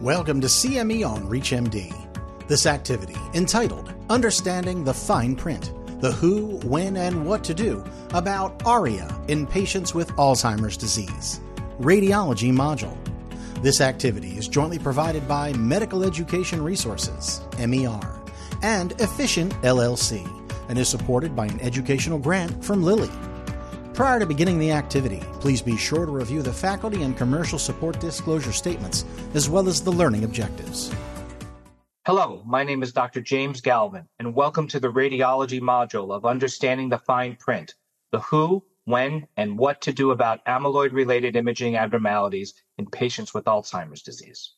Welcome to CME on ReachMD. This activity, entitled Understanding the Fine Print, the who, when, and what to do about ARIA in patients with Alzheimer's disease, radiology module. This activity is jointly provided by Medical Education Resources, MER, and Efficient LLC, and is supported by an educational grant from Lilly. Prior to beginning the activity, please be sure to review the faculty and commercial support disclosure statements, as well as the learning objectives. Hello, my name is Dr. James Galvin, and welcome to the radiology module of Understanding the Fine Print, the who, when, and what to do about amyloid related imaging abnormalities in patients with Alzheimer's disease.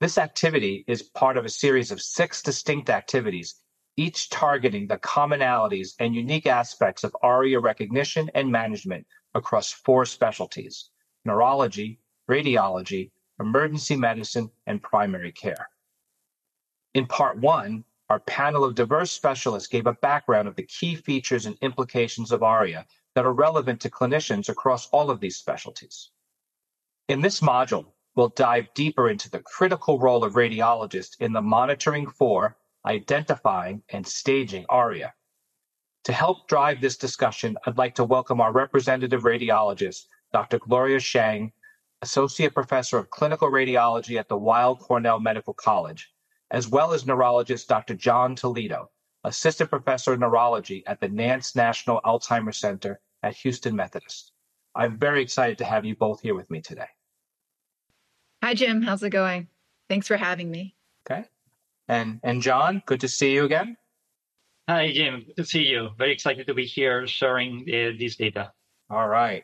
This activity is part of a series of six distinct activities each targeting the commonalities and unique aspects of ARIA recognition and management across four specialties neurology, radiology, emergency medicine, and primary care. In part one, our panel of diverse specialists gave a background of the key features and implications of ARIA that are relevant to clinicians across all of these specialties. In this module, we'll dive deeper into the critical role of radiologists in the monitoring for identifying, and staging ARIA. To help drive this discussion, I'd like to welcome our representative radiologist, Dr. Gloria Chiang, Associate Professor of Clinical Radiology at the Weill Cornell Medical College, as well as neurologist Dr. John Toledo, Assistant Professor of Neurology at the Nantz National Alzheimer's Center at Houston Methodist. I'm very excited to have you both here with me today. Hi, Jim. How's it going? Thanks for having me. Okay. And and John, good to see you again. Hi, Jim. Good to see you. Very excited to be here sharing uh, these data. All right.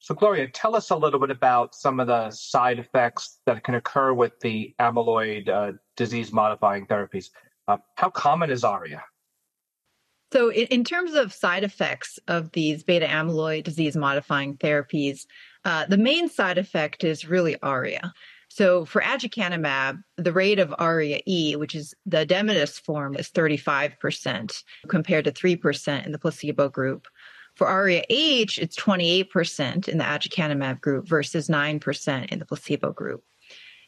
So, Gloria, tell us a little bit about some of the side effects that can occur with the amyloid uh, disease modifying therapies. Uh, how common is ARIA? So, in, in, terms of side effects of these beta amyloid disease modifying therapies, uh, the main side effect is really ARIA. So for aducanumab, the rate of ARIA-E, which is the edematous form, is 35% compared to 3% in the placebo group. For ARIA-H, it's 28% in the aducanumab group versus 9% in the placebo group.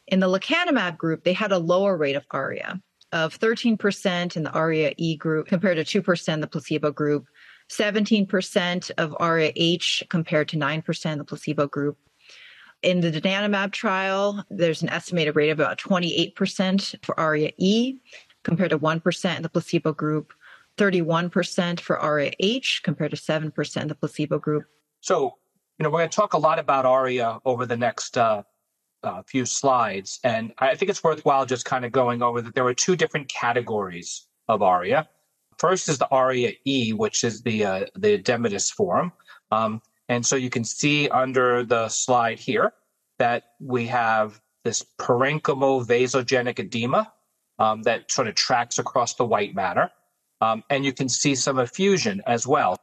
In the lecanemab group, they had a lower rate of ARIA of 13% in the ARIA-E group compared to 2% in the placebo group, 17% of ARIA-H compared to 9% in the placebo group, in the donanemab trial, there's an estimated rate of about 28% for ARIA-E compared to 1% in the placebo group, 31% for ARIA-H compared to 7% in the placebo group. So, you know, we're going to talk a lot about ARIA over the next uh, uh, few slides. And I think it's worthwhile just kind of going over that there are two different categories of ARIA. First is the ARIA-E, which is the, uh, the edematous form. Um, and so you can see under the slide here that we have this parenchymal vasogenic edema um, that sort of tracks across the white matter. Um, and you can see some effusion as well.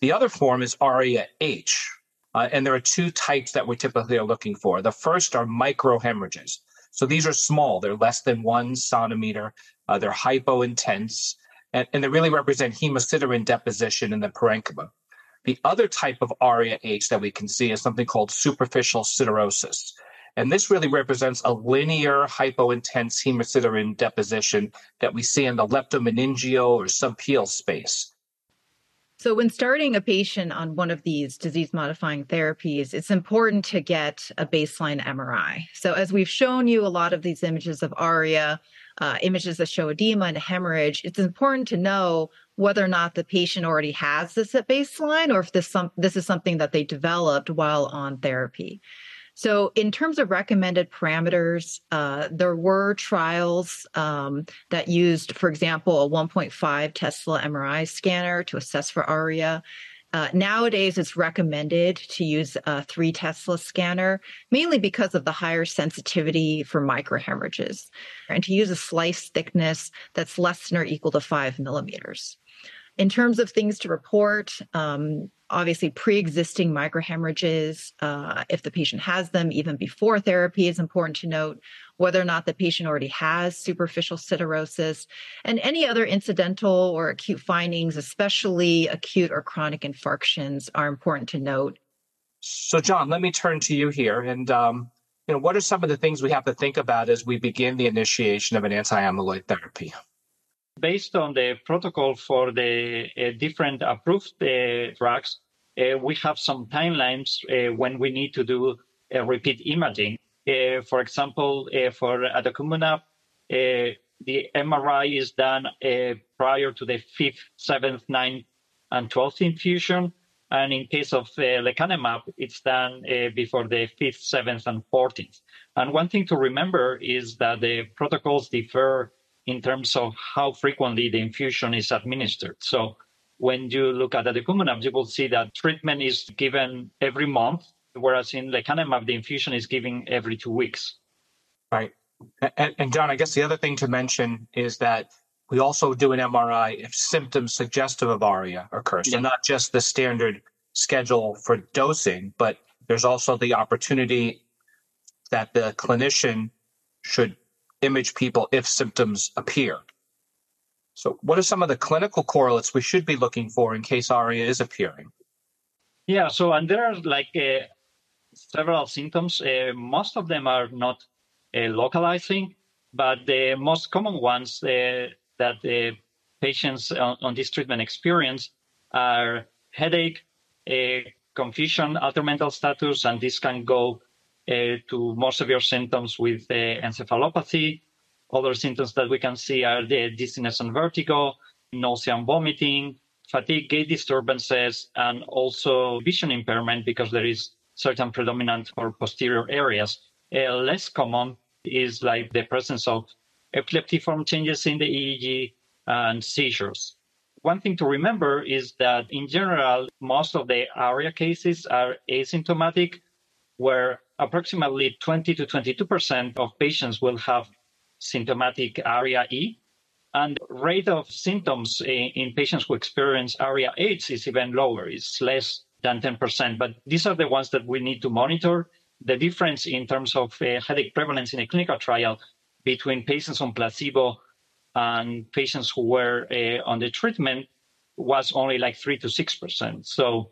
The other form is ARIA-H. Uh, and there are two types that we typically are looking for. The first are microhemorrhages. So these are small. They're less than one centimeter. Uh, they're hypointense. And, and they really represent hemosiderin deposition in the parenchyma. The other type of ARIA-H that we can see is something called superficial siderosis. And this really represents a linear hypointense hemosiderin deposition that we see in the leptomeningeal or subpial space. So, when starting a patient on one of these disease modifying therapies, it's important to get a baseline MRI. So, as we've shown you a lot of these images of ARIA, uh, images that show edema and hemorrhage, it's important to know whether or not the patient already has this at baseline or if this some this is something that they developed while on therapy. So, in terms of recommended parameters, uh, there were trials um, that used, for example, a 1.5 Tesla MRI scanner to assess for ARIA. Uh, nowadays, it's recommended to use a three Tesla scanner, mainly because of the higher sensitivity for microhemorrhages, and to use a slice thickness that's less than or equal to five millimeters. In terms of things to report, um, obviously pre-existing microhemorrhages, uh, if the patient has them even before therapy, is important to note whether or not the patient already has superficial siderosis, and any other incidental or acute findings, especially acute or chronic infarctions, are important to note. So, John, let me turn to you here, and um, you know, what are some of the things we have to think about as we begin the initiation of an anti-amyloid therapy? Based on the protocol for the uh, different approved uh, drugs, uh, we have some timelines uh, when we need to do repeat imaging. Uh, for example, uh, for aducanumab, the MRI is done prior to the fifth, seventh, ninth, and twelfth infusion. And in case of lecanemab, it's done before the fifth, seventh, and 14th. And one thing to remember is that the protocols differ in terms of how frequently the infusion is administered. So when you look at the aducanumab, you will see that treatment is given every month, whereas in lecanemab, the infusion is given every two weeks. Right. And, and John, I guess the other thing to mention is that we also do an MRI if symptoms suggestive of ARIA occur. So, yeah. not just the standard schedule for dosing, but there's also the opportunity that the clinician should image people if symptoms appear. So, what are some of the clinical correlates we should be looking for in case ARIA is appearing? Yeah, so and there are like uh, several symptoms. Uh, most of them are not uh, localizing, but the most common ones uh, that the patients on, on this treatment experience are headache, confusion, altered mental status, and this can go uh, to more severe symptoms with uh, encephalopathy. Other symptoms that we can see are the dizziness and vertigo, nausea and vomiting, fatigue, gait disturbances, and also vision impairment because there is certain predominant or posterior areas. Uh, less common is like the presence of epileptiform changes in the EEG, and seizures. One thing to remember is that in general, most of the ARIA cases are asymptomatic, where approximately 20 to 22% of patients will have symptomatic ARIA-E. And rate of symptoms in, in patients who experience ARIA-H is even lower, it's less than 10%. But these are the ones that we need to monitor. The difference in terms of uh, headache prevalence in a clinical trial between patients on placebo and patients who were uh, on the treatment was only like 3 to 6%. So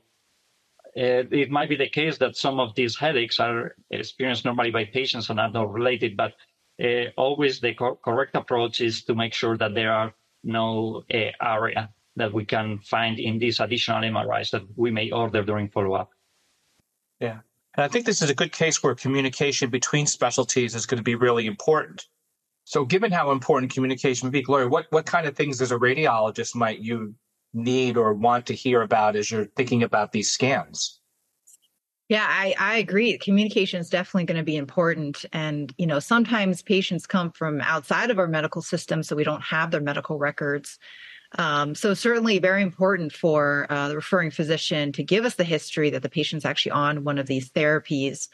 uh, it might be the case that some of these headaches are experienced normally by patients and are not related, but uh, always the co- correct approach is to make sure that there are no uh, ARIA that we can find in these additional MRIs that we may order during follow-up. Yeah. And I think this is a good case where communication between specialties is going to be really important. So, given how important communication would be, Gloria, what, what kind of things as a radiologist might you need or want to hear about as you're thinking about these scans? Yeah, I, I agree. Communication is definitely going to be important. And, you know, sometimes patients come from outside of our medical system, so we don't have their medical records. Um, so certainly very important for uh, the referring physician to give us the history that the patient's actually on one of these therapies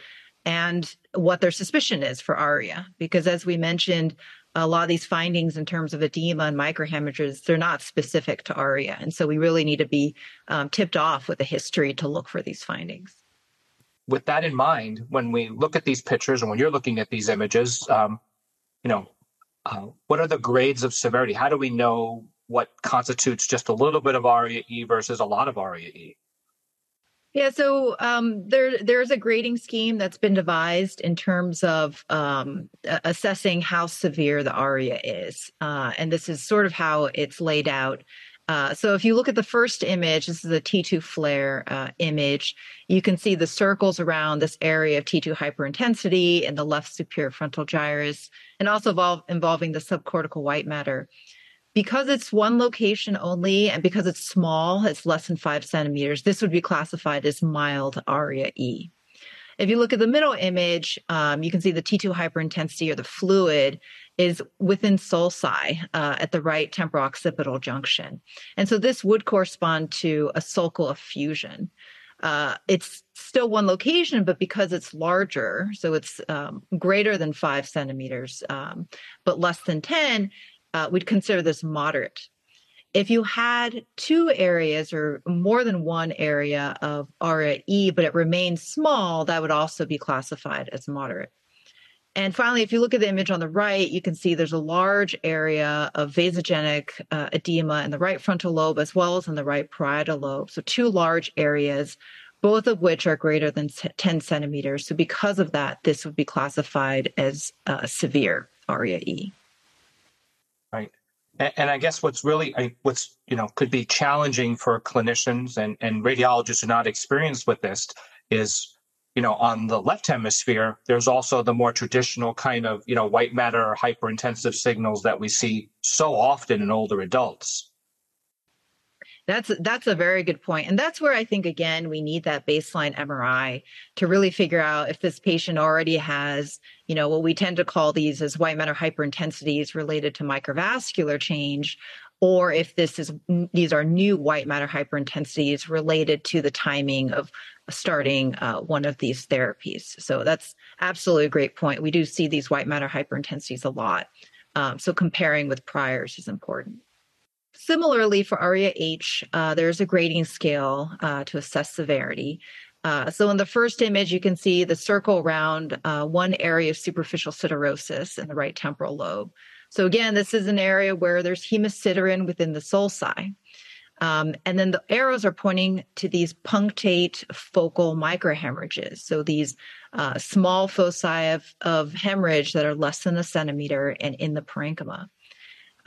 and what their suspicion is for ARIA. Because as we mentioned, a lot of these findings in terms of edema and microhemorrhages, they're not specific to ARIA. And so we really need to be um, tipped off with a history to look for these findings. With that in mind, when we look at these pictures and when you're looking at these images, um, you know, uh, what are the grades of severity? How do we know what constitutes just a little bit of ARIA-E versus a lot of ARIA-E? Yeah, so um, there there's a grading scheme that's been devised in terms of um, assessing how severe the ARIA is, uh, and this is sort of how it's laid out. Uh, so if you look at the first image, this is a T2 FLAIR uh, image. You can see the circles around this area of T2 hyperintensity in the left superior frontal gyrus, and also involving the subcortical white matter because it's one location only and because it's small, it's less than five centimeters, this would be classified as mild ARIA E. If you look at the middle image, um, you can see the T2 hyperintensity or the fluid is within sulci uh, at the right temporal occipital junction. And so this would correspond to a sulcal effusion. Uh, it's still one location, but because it's larger, so it's um, greater than five centimeters, um, but less than 10, uh, we'd consider this moderate. If you had two areas or more than one area of ARIA-E, but it remains small, that would also be classified as moderate. And finally, if you look at the image on the right, you can see there's a large area of vasogenic uh, edema in the right frontal lobe as well as in the right parietal lobe. So, two large areas both of which are greater than 10 centimeters. So, because of that, this would be classified as uh, severe ARIA E. And I guess what's really, what's, you know, could be challenging for clinicians and, and radiologists who are not experienced with this is, you know, on the left hemisphere, there's also the more traditional kind of, you know, white matter hyperintensive signals that we see so often in older adults. That's that's a very good point. And that's where I think again we need that baseline MRI to really figure out if this patient already has, you know, what we tend to call these as white matter hyperintensities related to microvascular change or if this is these are new white matter hyperintensities related to the timing of starting uh, one of these therapies. So that's absolutely a great point. We do see these white matter hyperintensities a lot. Um, so comparing with priors is important. Similarly, for ARIA H, uh, there's a grading scale uh, to assess severity. Uh, so in the first image, you can see the circle around uh, one area of superficial siderosis in the right temporal lobe. So again, this is an area where there's hemosiderin within the sulci. Um, and then the arrows are pointing to these punctate focal microhemorrhages. So these uh, small foci of, of hemorrhage that are less than a centimeter and in the parenchyma.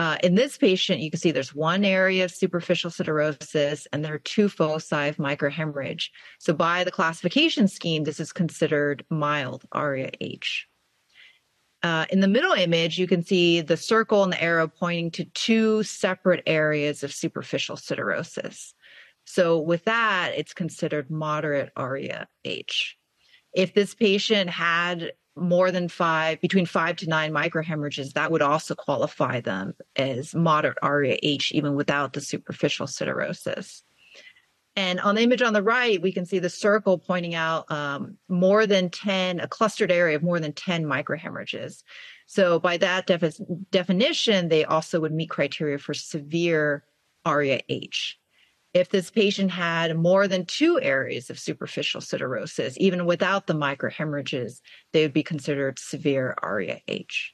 Uh, in this patient, you can see there's one area of superficial siderosis and there are two foci of microhemorrhage. So, by the classification scheme, this is considered mild ARIA H. Uh, in the middle image, you can see the circle and the arrow pointing to two separate areas of superficial siderosis. So, with that, it's considered moderate ARIA H. If this patient had more than five, between five to nine microhemorrhages, that would also qualify them as moderate ARIA-H, even without the superficial siderosis. And on the image on the right, we can see the circle pointing out um, more than 10, a clustered area of more than 10 microhemorrhages. So by that defi- definition, they also would meet criteria for severe ARIA-H if this patient had more than two areas of superficial siderosis, even without the microhemorrhages, they would be considered severe ARIA-H.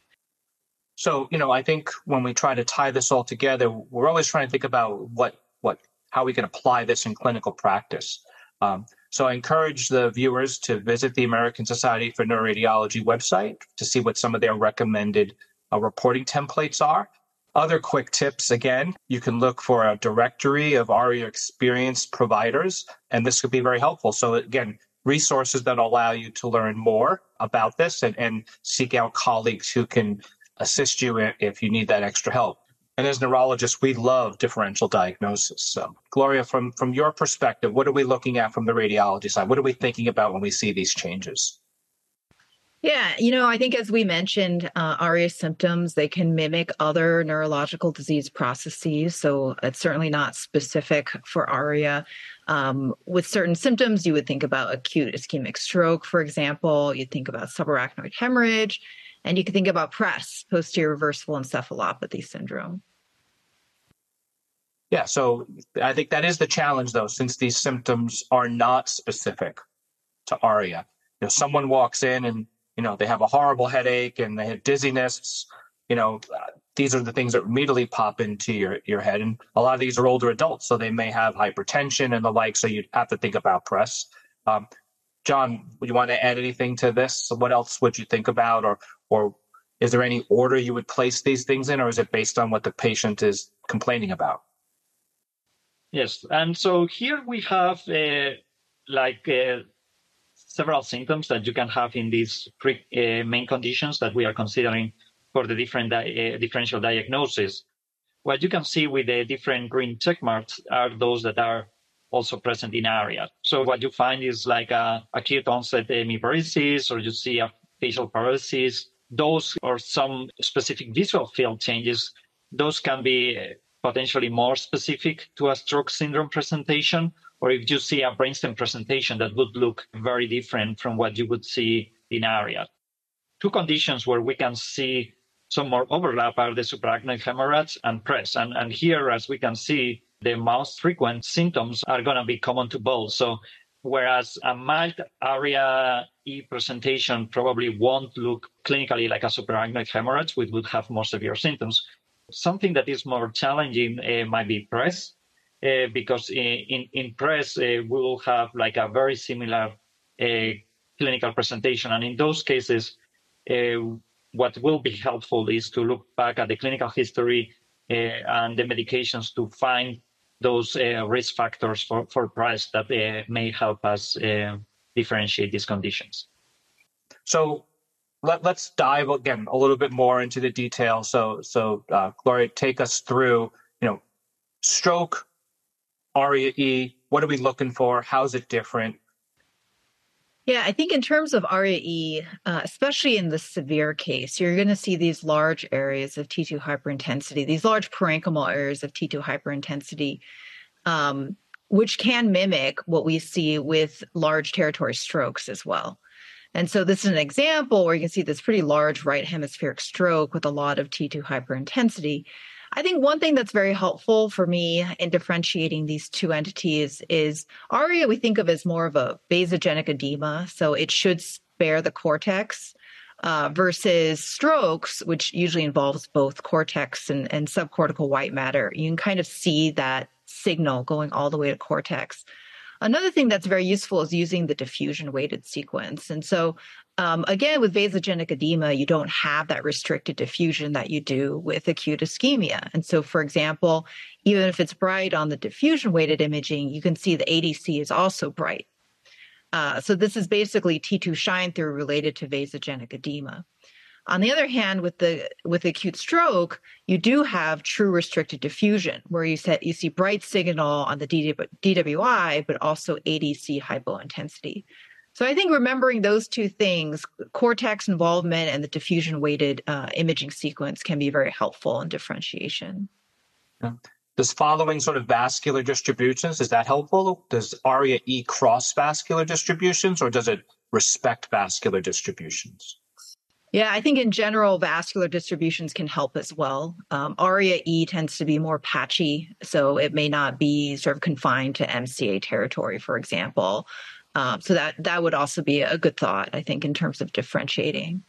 So, you know, I think when we try to tie this all together, we're always trying to think about what, what, how we can apply this in clinical practice. Um, so I encourage the viewers to visit the American Society for Neuroradiology website to see what some of their recommended uh, reporting templates are. Other quick tips again, you can look for a directory of ARIA experienced providers, and this could be very helpful. So, again, resources that allow you to learn more about this and, and seek out colleagues who can assist you if you need that extra help. And as neurologists, we love differential diagnosis. So, Gloria, from, from your perspective, what are we looking at from the radiology side? What are we thinking about when we see these changes? Yeah, you know, I think as we mentioned, uh, ARIA symptoms, they can mimic other neurological disease processes. So it's certainly not specific for ARIA. Um, with certain symptoms, you would think about acute ischemic stroke, for example. You'd think about subarachnoid hemorrhage, and you could think about PRES, posterior reversible encephalopathy syndrome. Yeah, so I think that is the challenge, though, since these symptoms are not specific to ARIA. You know, someone walks in and you know, they have a horrible headache and they have dizziness. You know, these are the things that immediately pop into your, your head. And a lot of these are older adults, so they may have hypertension and the like. So you'd have to think about PRES. Um, John, would you want to add anything to this? What else would you think about, or or is there any order you would place these things in, or is it based on what the patient is complaining about? Yes, and so here we have uh, like uh, several symptoms that you can have in these three uh, main conditions that we are considering for the different di- uh, differential diagnosis. What you can see with the different green check marks are those that are also present in ARIA. So what you find is like a acute onset hemiparesis, or you see a facial paralysis. Those or some specific visual field changes. Those can be uh, potentially more specific to a stroke syndrome presentation, or if you see a brainstem presentation that would look very different from what you would see in ARIA. Two conditions where we can see some more overlap are the subarachnoid hemorrhage and PRES. And, and here, as we can see, the most frequent symptoms are going to be common to both. So whereas a mild ARIA E presentation probably won't look clinically like a subarachnoid hemorrhage, which would have more severe symptoms. Something that is more challenging uh, might be PRES uh, because in, in, PRES, uh, we will have like a very similar uh, clinical presentation. And in those cases, uh, what will be helpful is to look back at the clinical history uh, and the medications to find those uh, risk factors for, for PRES that may help us differentiate these conditions. So let, us dive again a little bit more into the detail. So, so uh, Gloria, take us through, you know, stroke, ARIA E. What are we looking for? How's it different? Yeah, I think in terms of ARIA-E, uh, especially in the severe case, you're going to see these large areas of T2 hyperintensity, these large parenchymal areas of T2 hyperintensity, um, which can mimic what we see with large territory strokes as well. And so this is an example where you can see this pretty large right hemispheric stroke with a lot of T2 hyperintensity. I think one thing that's very helpful for me in differentiating these two entities is ARIA we think of as more of a vasogenic edema, so it should spare the cortex. Uh, versus strokes, which usually involves both cortex and, and subcortical white matter. You can kind of see that signal going all the way to cortex. Another thing that's very useful is using the diffusion weighted sequence. And so, um, again, with vasogenic edema, you don't have that restricted diffusion that you do with acute ischemia. And so, for example, even if it's bright on the diffusion weighted imaging, you can see the ADC is also bright. Uh, so, this is basically T2 shine through related to vasogenic edema. On the other hand, with the with acute stroke, you do have true restricted diffusion, where you set you see bright signal on the DWI, but also ADC hypointensity. So I think remembering those two things, cortex involvement and the diffusion weighted uh, imaging sequence, can be very helpful in differentiation. Yeah. Does following sort of vascular distributions is that helpful? Does ARIA E cross vascular distributions, or does it respect vascular distributions? Yeah, I think in general, vascular distributions can help as well. Um, ARIA E tends to be more patchy, so it may not be sort of confined to MCA territory, for example. Um, so that that would also be a good thought, I think, in terms of differentiating.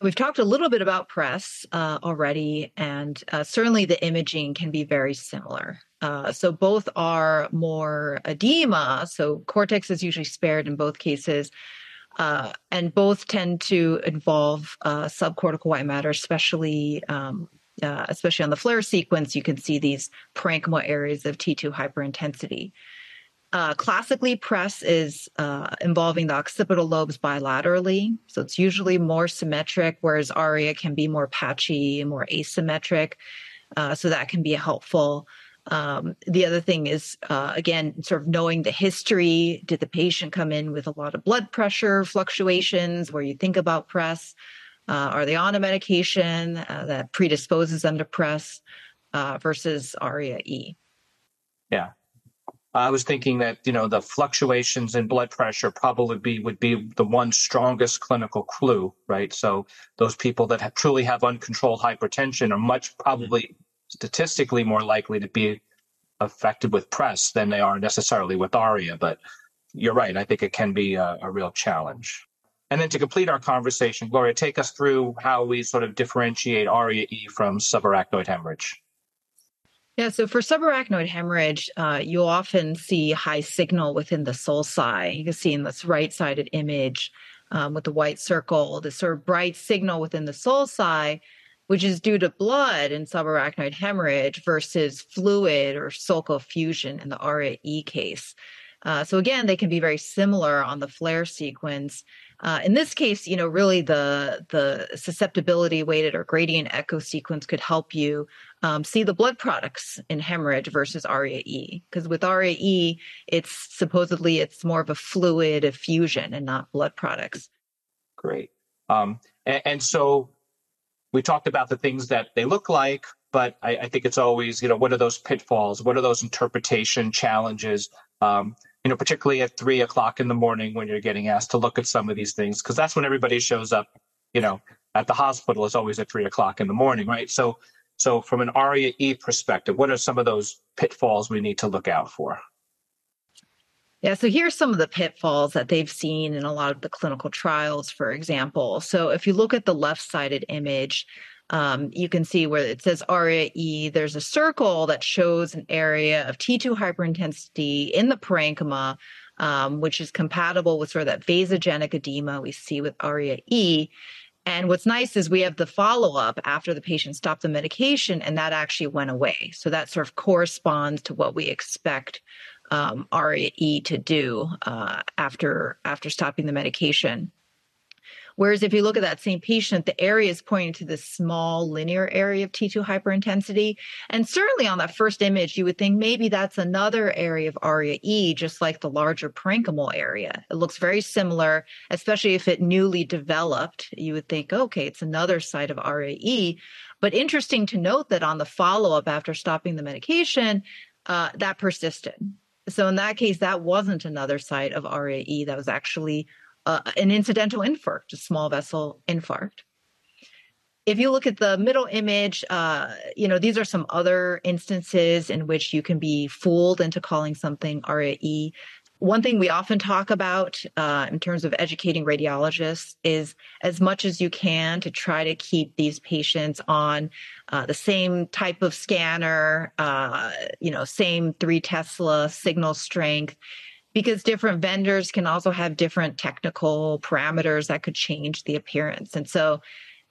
We've talked a little bit about PRES uh, already, and uh, certainly the imaging can be very similar. Uh, so both are more edema. So cortex is usually spared in both cases uh, and both tend to involve uh, subcortical white matter, especially um, uh, especially on the FLAIR sequence. You can see these parenchymal areas of T2 hyperintensity. Uh, classically, PRES is uh, involving the occipital lobes bilaterally, so it's usually more symmetric, whereas ARIA can be more patchy, more asymmetric. Uh, so that can be helpful. Um, the other thing is, uh, again, sort of knowing the history. Did the patient come in with a lot of blood pressure fluctuations where you think about PRES? Uh, are they on a medication uh, that predisposes them to PRES uh, versus ARIA E? Yeah. I was thinking that you know the fluctuations in blood pressure probably be would be the one strongest clinical clue, right? So those people that have, truly have uncontrolled hypertension are much probably statistically more likely to be affected with PRES than they are necessarily with ARIA. But you're right. I think it can be a, a real challenge. And then to complete our conversation, Gloria, take us through how we sort of differentiate ARIA-E from subarachnoid hemorrhage. Yeah, so for subarachnoid hemorrhage, uh, you'll often see high signal within the sulci. You can see in this right-sided image um, with the white circle, this sort of bright signal within the sulci which is due to blood and subarachnoid hemorrhage versus fluid or sulcal effusion in the ARIA-E case. Uh, so again, they can be very similar on the FLAIR sequence. Uh, in this case, you know, really the the susceptibility weighted or gradient echo sequence could help you um, see the blood products in hemorrhage versus ARIA-E. Because with ARIA-E, it's supposedly it's more of a fluid effusion and not blood products. Great. Um, and, and so we talked about the things that they look like, but I, I, think it's always, you know, what are those pitfalls? What are those interpretation challenges? Um, you know, particularly at three o'clock in the morning when you're getting asked to look at some of these things, because that's when everybody shows up, you know, at the hospital is always at three o'clock in the morning, right? So, so from an ARIA E perspective, what are some of those pitfalls we need to look out for? Yeah, so here's some of the pitfalls that they've seen in a lot of the clinical trials, for example. So if you look at the left sided image, um, you can see where it says ARIA E, there's a circle that shows an area of T2 hyperintensity in the parenchyma, um, which is compatible with sort of that vasogenic edema we see with ARIA E. And what's nice is we have the follow up after the patient stopped the medication, and that actually went away. So that sort of corresponds to what we expect um, to do uh, after after stopping the medication. Whereas if you look at that same patient, the area is pointing to this small linear area of T2 hyperintensity. And certainly on that first image, you would think maybe that's another area of ARIA E, just like the larger parenchymal area. It looks very similar, especially if it newly developed. You would think, okay, it's another site of ARIA E. But interesting to note that on the follow up after stopping the medication, uh, that persisted. So in that case, that wasn't another site of ARIA E. That was actually uh, an incidental infarct, a small vessel infarct. If you look at the middle image, uh, you know, these are some other instances in which you can be fooled into calling something ARIA-E. One thing we often talk about uh, in terms of educating radiologists is as much as you can to try to keep these patients on uh, the same type of scanner, uh, you know, same three Tesla signal strength because different vendors can also have different technical parameters that could change the appearance. And so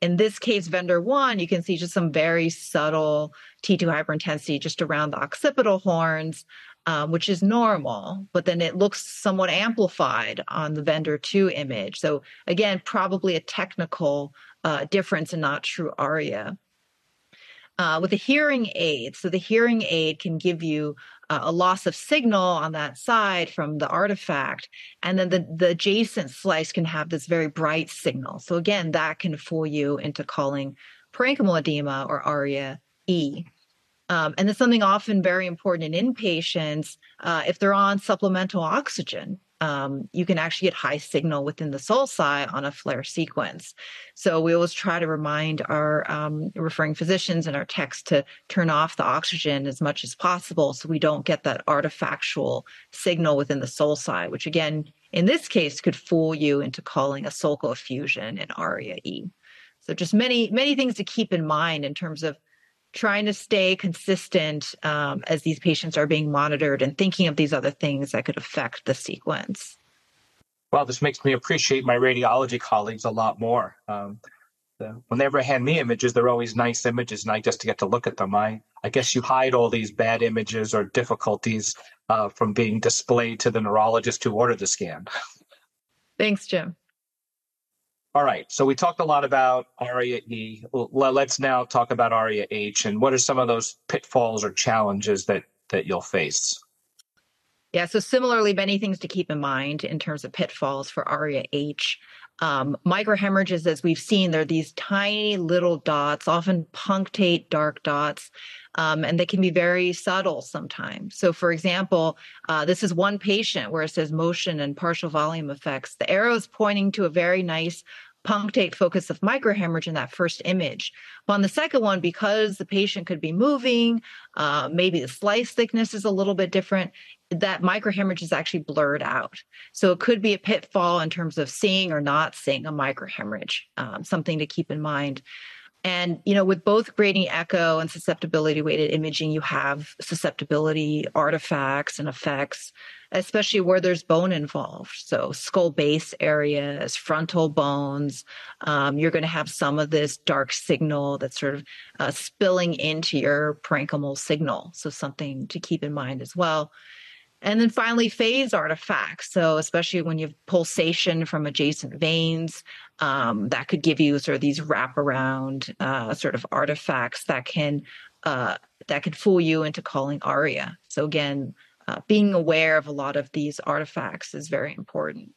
in this case, vendor one, you can see just some very subtle T2 hyperintensity just around the occipital horns, um, which is normal, but then it looks somewhat amplified on the vendor two image. So again, probably a technical uh, difference and not true ARIA. Uh, with a hearing aid, so the hearing aid can give you uh, a loss of signal on that side from the artifact. And then the, the adjacent slice can have this very bright signal. So again, that can fool you into calling parenchymal edema or ARIA E. Um, and it's something often very important in inpatients uh, if they're on supplemental oxygen um, you can actually get high signal within the sulci on a FLAIR sequence. So we always try to remind our um, referring physicians and our techs to turn off the oxygen as much as possible so we don't get that artifactual signal within the sulci, which again, in this case, could fool you into calling a sulcal effusion an ARIA-E. So just many, many things to keep in mind in terms of trying to stay consistent um, as these patients are being monitored and thinking of these other things that could affect the sequence. Well, this makes me appreciate my radiology colleagues a lot more. Um, the, when they ever hand me images, they're always nice images, and I just get to look at them. I, I guess you hide all these bad images or difficulties uh, from being displayed to the neurologist who ordered the scan. Thanks, Jim. All right. So we talked a lot about ARIA E. Let's now talk about ARIA H and what are some of those pitfalls or challenges that that you'll face? Yeah, so similarly, many things to keep in mind in terms of pitfalls for ARIA H. Um, microhemorrhages, as we've seen, they're these tiny little dots, often punctate dark dots, um, and they can be very subtle sometimes. So, for example, uh, this is one patient where it says motion and partial volume effects. The arrow is pointing to a very nice punctate focus of microhemorrhage in that first image. But on the second one, because the patient could be moving, uh, maybe the slice thickness is a little bit different, that microhemorrhage is actually blurred out. So it could be a pitfall in terms of seeing or not seeing a microhemorrhage, um, something to keep in mind. And, you know, with both gradient echo and susceptibility weighted imaging, you have susceptibility artifacts and effects, especially where there's bone involved. So skull base areas, frontal bones, um, you're going to have some of this dark signal that's sort of uh, spilling into your parenchymal signal. So something to keep in mind as well. And then finally, phase artifacts. So, especially when you have pulsation from adjacent veins, um, that could give you sort of these wraparound uh, sort of artifacts that can uh, that could fool you into calling ARIA. So again, uh, being aware of a lot of these artifacts is very important.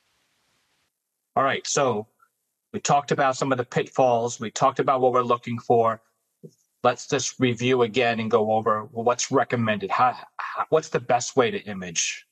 All right. So we talked about some of the pitfalls. We talked about what we're looking for let's just review again and go over what's recommended. How, how, what's the best way to image?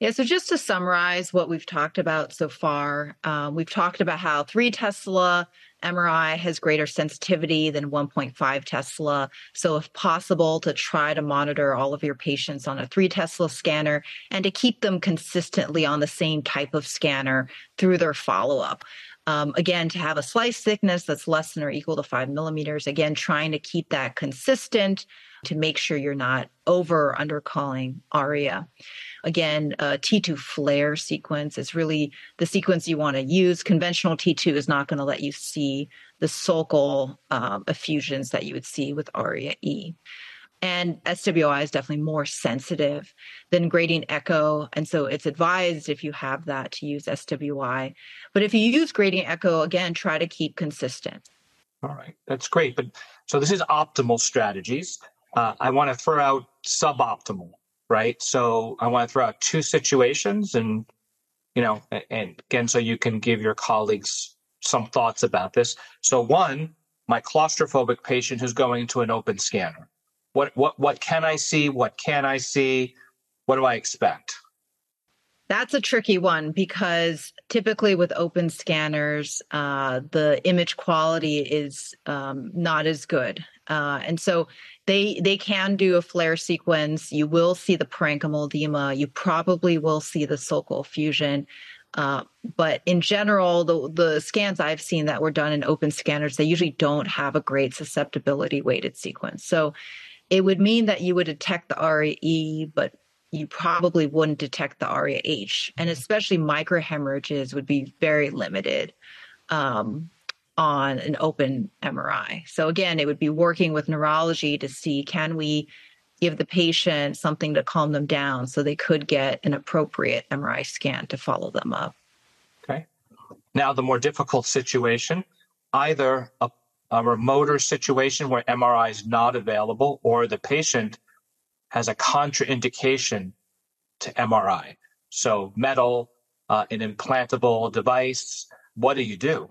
Yeah, so just to summarize what we've talked about so far, uh, we've talked about how three Tesla MRI has greater sensitivity than 1.5 Tesla. So, if possible, to try to monitor all of your patients on a three Tesla scanner and to keep them consistently on the same type of scanner through their follow up. Um, again, to have a slice thickness that's less than or equal to five millimeters. Again, trying to keep that consistent to make sure you're not over or under calling ARIA. Again, a T2 FLAIR sequence is really the sequence you want to use. Conventional T2 is not going to let you see the sulcal um, effusions that you would see with ARIA E. And SWI is definitely more sensitive than gradient echo. And so it's advised if you have that to use SWI. But if you use gradient echo, again, try to keep consistent. All right, that's great. But so this is optimal strategies. Uh, I want to throw out suboptimal, right? So I want to throw out two situations and, you know, and again, so you can give your colleagues some thoughts about this. So one, my claustrophobic patient who's going into an open scanner. What what what can I see? What can I see? What do I expect? That's a tricky one because typically with open scanners, uh, the image quality is um, not as good, uh, and so they they can do a FLAIR sequence. You will see the parenchymal edema. You probably will see the sulcal effusion. Uh, but in general, the the scans I've seen that were done in open scanners, they usually don't have a great susceptibility weighted sequence. So it would mean that you would detect the ARIA-E, but you probably wouldn't detect the ARIA-H. And especially microhemorrhages would be very limited um, on an open MRI. So again, it would be working with neurology to see can we give the patient something to calm them down so they could get an appropriate MRI scan to follow them up. Okay. Now, the more difficult situation either a a remoter situation where MRI is not available or the patient has a contraindication to MRI. So metal, uh, an implantable device, what do you do?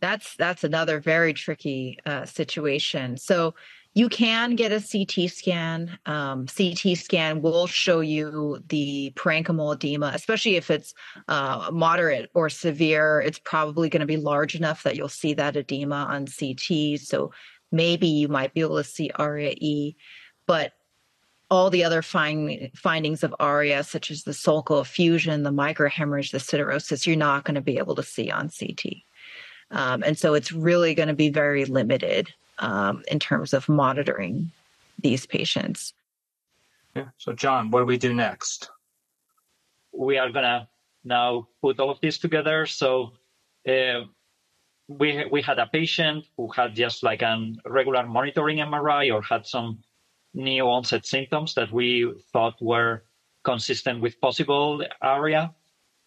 That's that's another very tricky uh, situation. So you can get a CT scan. Um, CT scan will show you the parenchymal edema, especially if it's uh, moderate or severe. It's probably going to be large enough that you'll see that edema on CT. So maybe you might be able to see ARIA-E, but all the other find, findings of ARIA, such as the sulcal effusion, the microhemorrhage, the siderosis, you're not going to be able to see on CT. Um, and so it's really going to be very limited um, in terms of monitoring these patients. Yeah. So, John, what do we do next? We are going to now put all of this together. So, uh, we we had a patient who had just like a regular monitoring MRI or had some new onset symptoms that we thought were consistent with possible ARIA,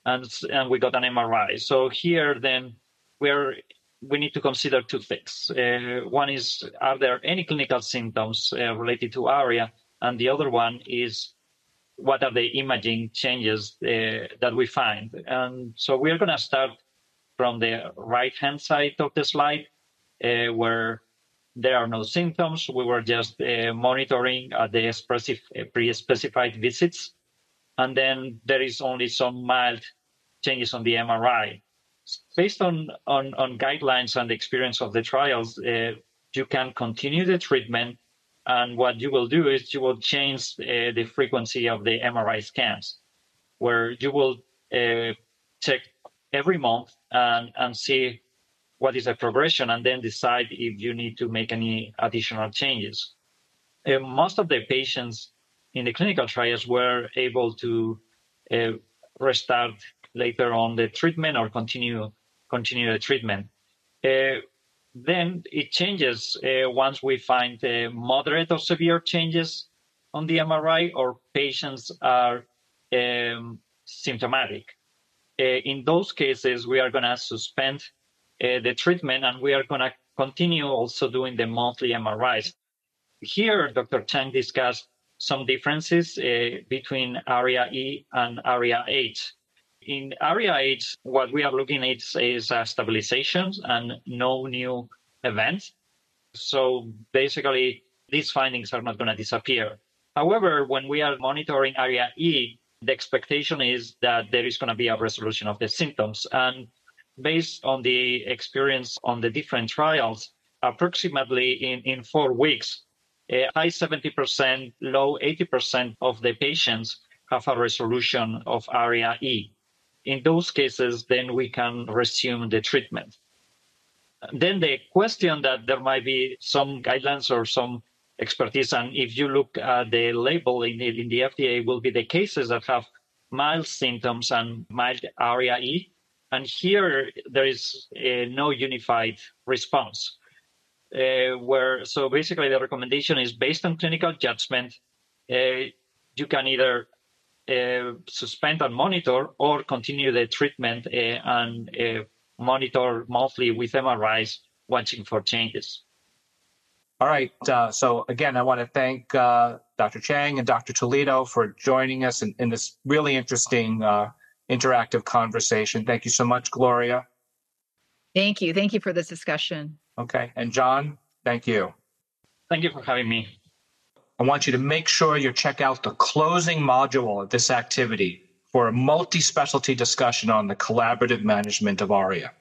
and and we got an MRI. So here then we're we need to consider two things. Uh, one is, are there any clinical symptoms uh, related to ARIA? And the other one is, what are the imaging changes uh, that we find? And so we're going to start from the right hand side of the slide, uh, where there are no symptoms. We were just uh, monitoring at the uh, pre-specified visits. And then there is only some mild changes on the MRI based on, on, on guidelines and the experience of the trials, uh, you can continue the treatment. And what you will do is you will change uh, the frequency of the MRI scans, where you will uh, check every month and, and see what is the progression and then decide if you need to make any additional changes. Uh, most of the patients in the clinical trials were able to uh, restart later on the treatment or continue continue the treatment. Uh, then it changes uh, once we find uh, moderate or severe changes on the MRI or patients are um, symptomatic. Uh, in those cases, we are going to suspend uh, the treatment and we are going to continue also doing the monthly MRIs. Here, Dr. Chiang discussed some differences uh, between ARIA E and ARIA H. In ARIA-H, what we are looking at is uh, stabilizations and no new events. So basically, these findings are not going to disappear. However, when we are monitoring ARIA-E, the expectation is that there is going to be a resolution of the symptoms. And based on the experience on the different trials, approximately in, in four weeks, a high 70%, low 80% of the patients have a resolution of ARIA-E. In those cases, then we can resume the treatment. Then the question that there might be some guidelines or some expertise, and if you look at the label in the, in the FDA, will be the cases that have mild symptoms and mild ARIA-E. And here there is uh, no unified response. Uh, where so basically the recommendation is based on clinical judgment. Uh, you can either suspend and monitor or continue the treatment uh, and uh, monitor monthly with MRIs, watching for changes. All right. Uh, so again, I want to thank uh, Dr. Chiang and Dr. Toledo for joining us in, in this really interesting uh, interactive conversation. Thank you so much, Gloria. Thank you. Thank you for this discussion. Okay. And John, thank you. Thank you for having me. I want you to make sure you check out the closing module of this activity for a multi-specialty discussion on the collaborative management of ARIA.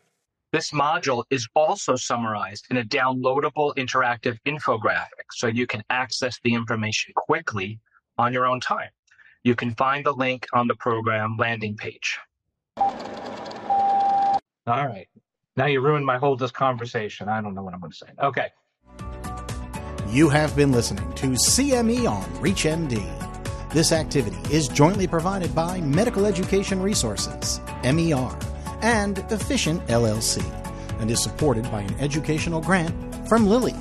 This module is also summarized in a downloadable interactive infographic so you can access the information quickly on your own time. You can find the link on the program landing page. All right. Now you ruined my whole this conversation. I don't know what I'm going to say. Okay. You have been listening to CME on ReachMD. This activity is jointly provided by Medical Education Resources, MER, and Efficient LLC, and is supported by an educational grant from Lilly.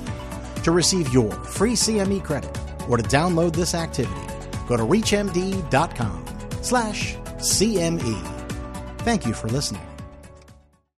To receive your free CME credit or to download this activity, go to reachmd.com slash CME. Thank you for listening.